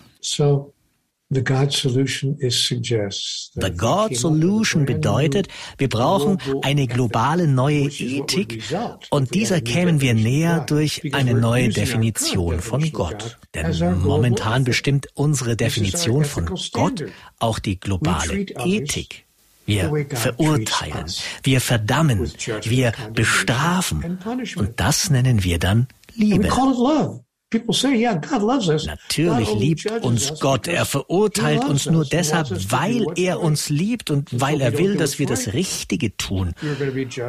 The God Solution bedeutet, wir brauchen eine globale neue Ethik und dieser kämen wir näher durch eine neue Definition von Gott. Denn momentan bestimmt unsere Definition von Gott auch die globale Ethik. Wir verurteilen, wir verdammen, wir bestrafen und das nennen wir dann Liebe. Natürlich liebt uns Gott. Er verurteilt uns nur deshalb, weil er uns liebt und weil er will, dass wir das Richtige tun.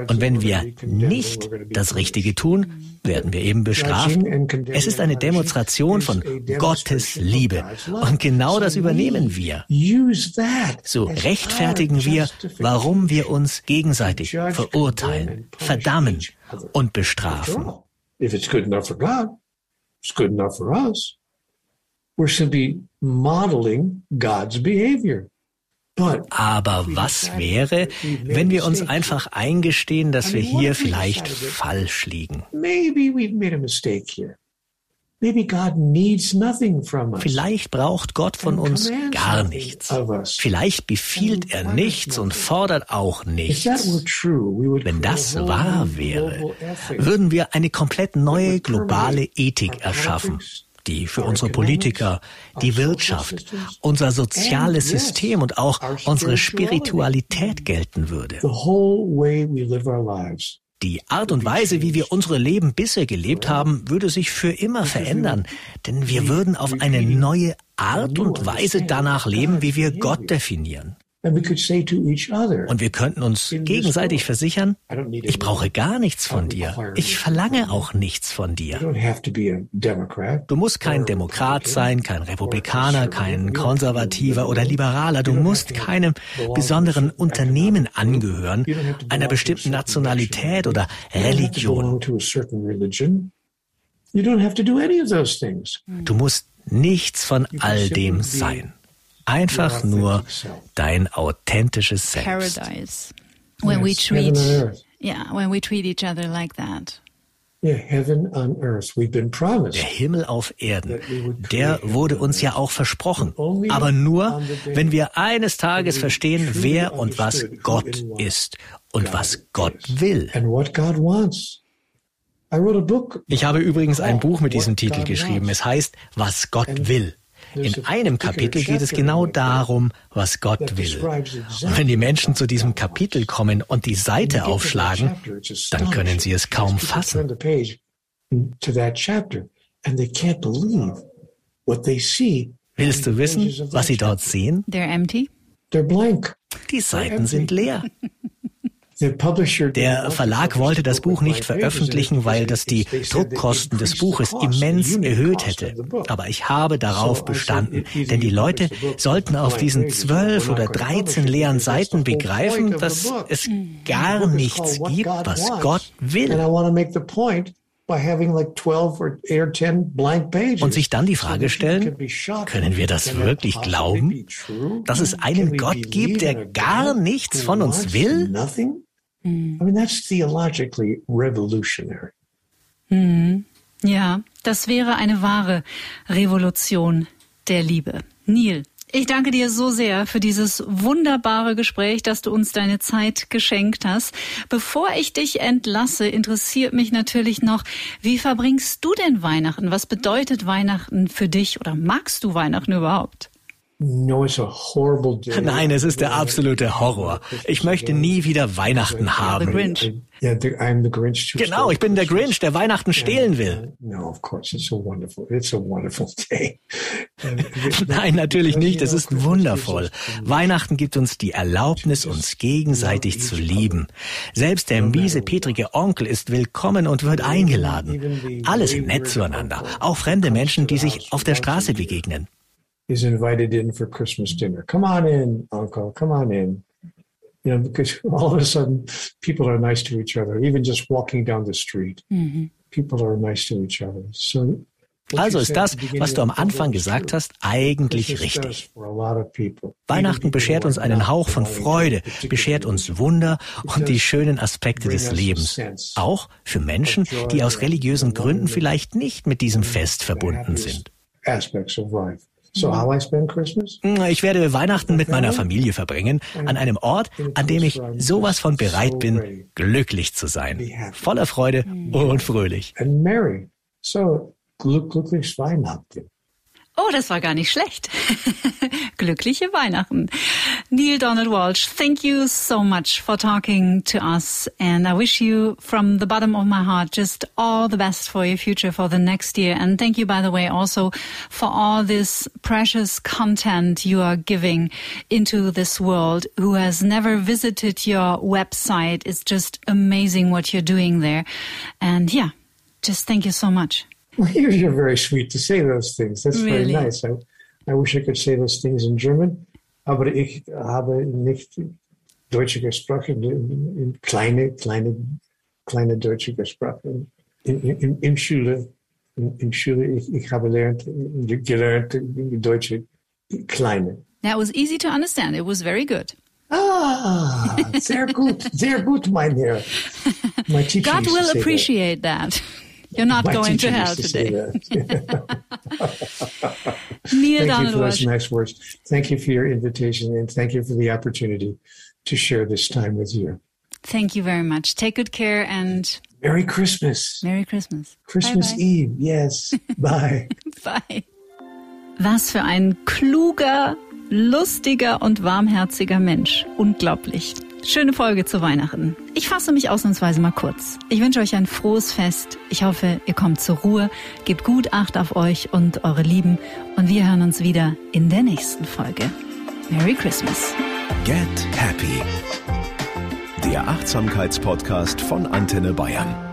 Und wenn wir nicht das Richtige tun, werden wir eben bestraft. Es ist eine Demonstration von Gottes Liebe. Und genau das übernehmen wir. So rechtfertigen wir, warum wir uns gegenseitig verurteilen, verdammen und bestrafen. If it's good enough for God, it's good enough for us. We're simply modeling God's behavior. Aber was wäre, wenn wir uns einfach eingestehen, dass wir hier vielleicht falsch liegen? Maybe we've made a mistake here. Vielleicht braucht Gott von uns gar nichts. Vielleicht befiehlt er nichts und fordert auch nichts. Wenn das wahr wäre, würden wir eine komplett neue globale Ethik erschaffen die für unsere Politiker, die Wirtschaft, unser soziales System und auch unsere Spiritualität gelten würde. Die Art und Weise, wie wir unsere Leben bisher gelebt haben, würde sich für immer verändern, denn wir würden auf eine neue Art und Weise danach leben, wie wir Gott definieren. Und wir könnten uns gegenseitig versichern, ich brauche gar nichts von dir. Ich verlange auch nichts von dir. Du musst kein Demokrat sein, kein Republikaner, kein Konservativer oder Liberaler. Du musst keinem besonderen Unternehmen angehören, einer bestimmten Nationalität oder Religion. Du musst nichts von all dem sein. Einfach nur dein authentisches Selbst. Paradise. When we treat, yeah, when we treat each other like that. Der Himmel auf Erden, der wurde uns ja auch versprochen. Aber nur, wenn wir eines Tages verstehen, wer und was Gott ist und was Gott will. Ich habe übrigens ein Buch mit diesem Titel geschrieben. Es heißt, was Gott will. In einem Kapitel geht es genau darum, was Gott will. Und wenn die Menschen zu diesem Kapitel kommen und die Seite aufschlagen, dann können sie es kaum fassen. Willst du wissen, was sie dort sehen? Die Seiten sind leer. (laughs) Der Verlag wollte das Buch nicht veröffentlichen, weil das die Druckkosten des Buches immens erhöht hätte. Aber ich habe darauf bestanden, denn die Leute sollten auf diesen zwölf oder dreizehn leeren Seiten begreifen, dass es gar nichts gibt, was Gott will. Und sich dann die Frage stellen, können wir das wirklich glauben, dass es einen Gott gibt, der gar nichts von uns will? I mean, that's theologically revolutionary. Mhm. Ja, das wäre eine wahre Revolution der Liebe. Neil, ich danke dir so sehr für dieses wunderbare Gespräch, dass du uns deine Zeit geschenkt hast. Bevor ich dich entlasse, interessiert mich natürlich noch, wie verbringst du denn Weihnachten? Was bedeutet Weihnachten für dich oder magst du Weihnachten überhaupt? (laughs) Nein, es ist der absolute Horror. Ich möchte nie wieder Nein haben. Genau, ich bin der Grinch, der Weihnachten stehlen will. (laughs) (laughs) Nein, natürlich nicht. Es ist wundervoll. Weihnachten gibt uns die Erlaubnis, uns gegenseitig zu lieben. Selbst der miese, petrige Onkel ist willkommen und wird eingeladen. Alle sind nett zueinander, auch fremde Menschen, die sich auf der Straße begegnen. Is invited in for Christmas dinner. Come on in, uncle, come on in. You know, because (laughs) all of a sudden people are nice to each other, even just walking down the street. Mm-hmm. People are nice to each other. So Also ist das, was du am Anfang gesagt hast, eigentlich richtig. Weihnachten beschert uns einen Hauch von Freude, beschert uns Wunder und die schönen Aspekte des Lebens. Auch für Menschen, die aus religiösen Gründen vielleicht nicht mit diesem Fest verbunden sind. Hm, ich werde Weihnachten mit meiner Familie verbringen, an einem Ort, an dem ich sowas von bereit bin, glücklich zu sein. Voller Freude und fröhlich. glücklich Weihnachten. Oh, das war gar nicht schlecht. (laughs) Glückliche Weihnachten. Neil Donald Walsh, thank you so much for talking to us. And I wish you from the bottom of my heart just all the best for your future for the next year. And thank you, by the way, also for all this precious content you are giving into this world. Who has never visited your website? It's just amazing what you're doing there. And yeah, just thank you so much. Well, you're very sweet to say those things. That's really? very nice. I, I wish I could say those things in German, aber ich habe nicht Deutsche gesprochen, in kleine, kleine, kleine Deutsche gesprochen. In, in, in Schule, in, in Schule, ich, ich habe gelernt, gelernt Deutsche kleine. That was easy to understand. It was very good. Ah, sehr gut, sehr gut, mein Herr. (laughs) My God will appreciate that. that. You're not going to hell to today. (laughs) (laughs) Thank you for those nice words. Thank you for your invitation and thank you for the opportunity to share this time with you. Thank you very much. Take good care and Merry Christmas. Merry Christmas. Christmas bye bye. Eve. Yes. (laughs) Bye. bye. Was für ein kluger, lustiger und warmherziger Mensch. Unglaublich. Schöne Folge zu Weihnachten. Ich fasse mich ausnahmsweise mal kurz. Ich wünsche euch ein frohes Fest. Ich hoffe, ihr kommt zur Ruhe, gebt gut Acht auf euch und eure Lieben und wir hören uns wieder in der nächsten Folge. Merry Christmas. Get Happy. Der Achtsamkeitspodcast von Antenne Bayern.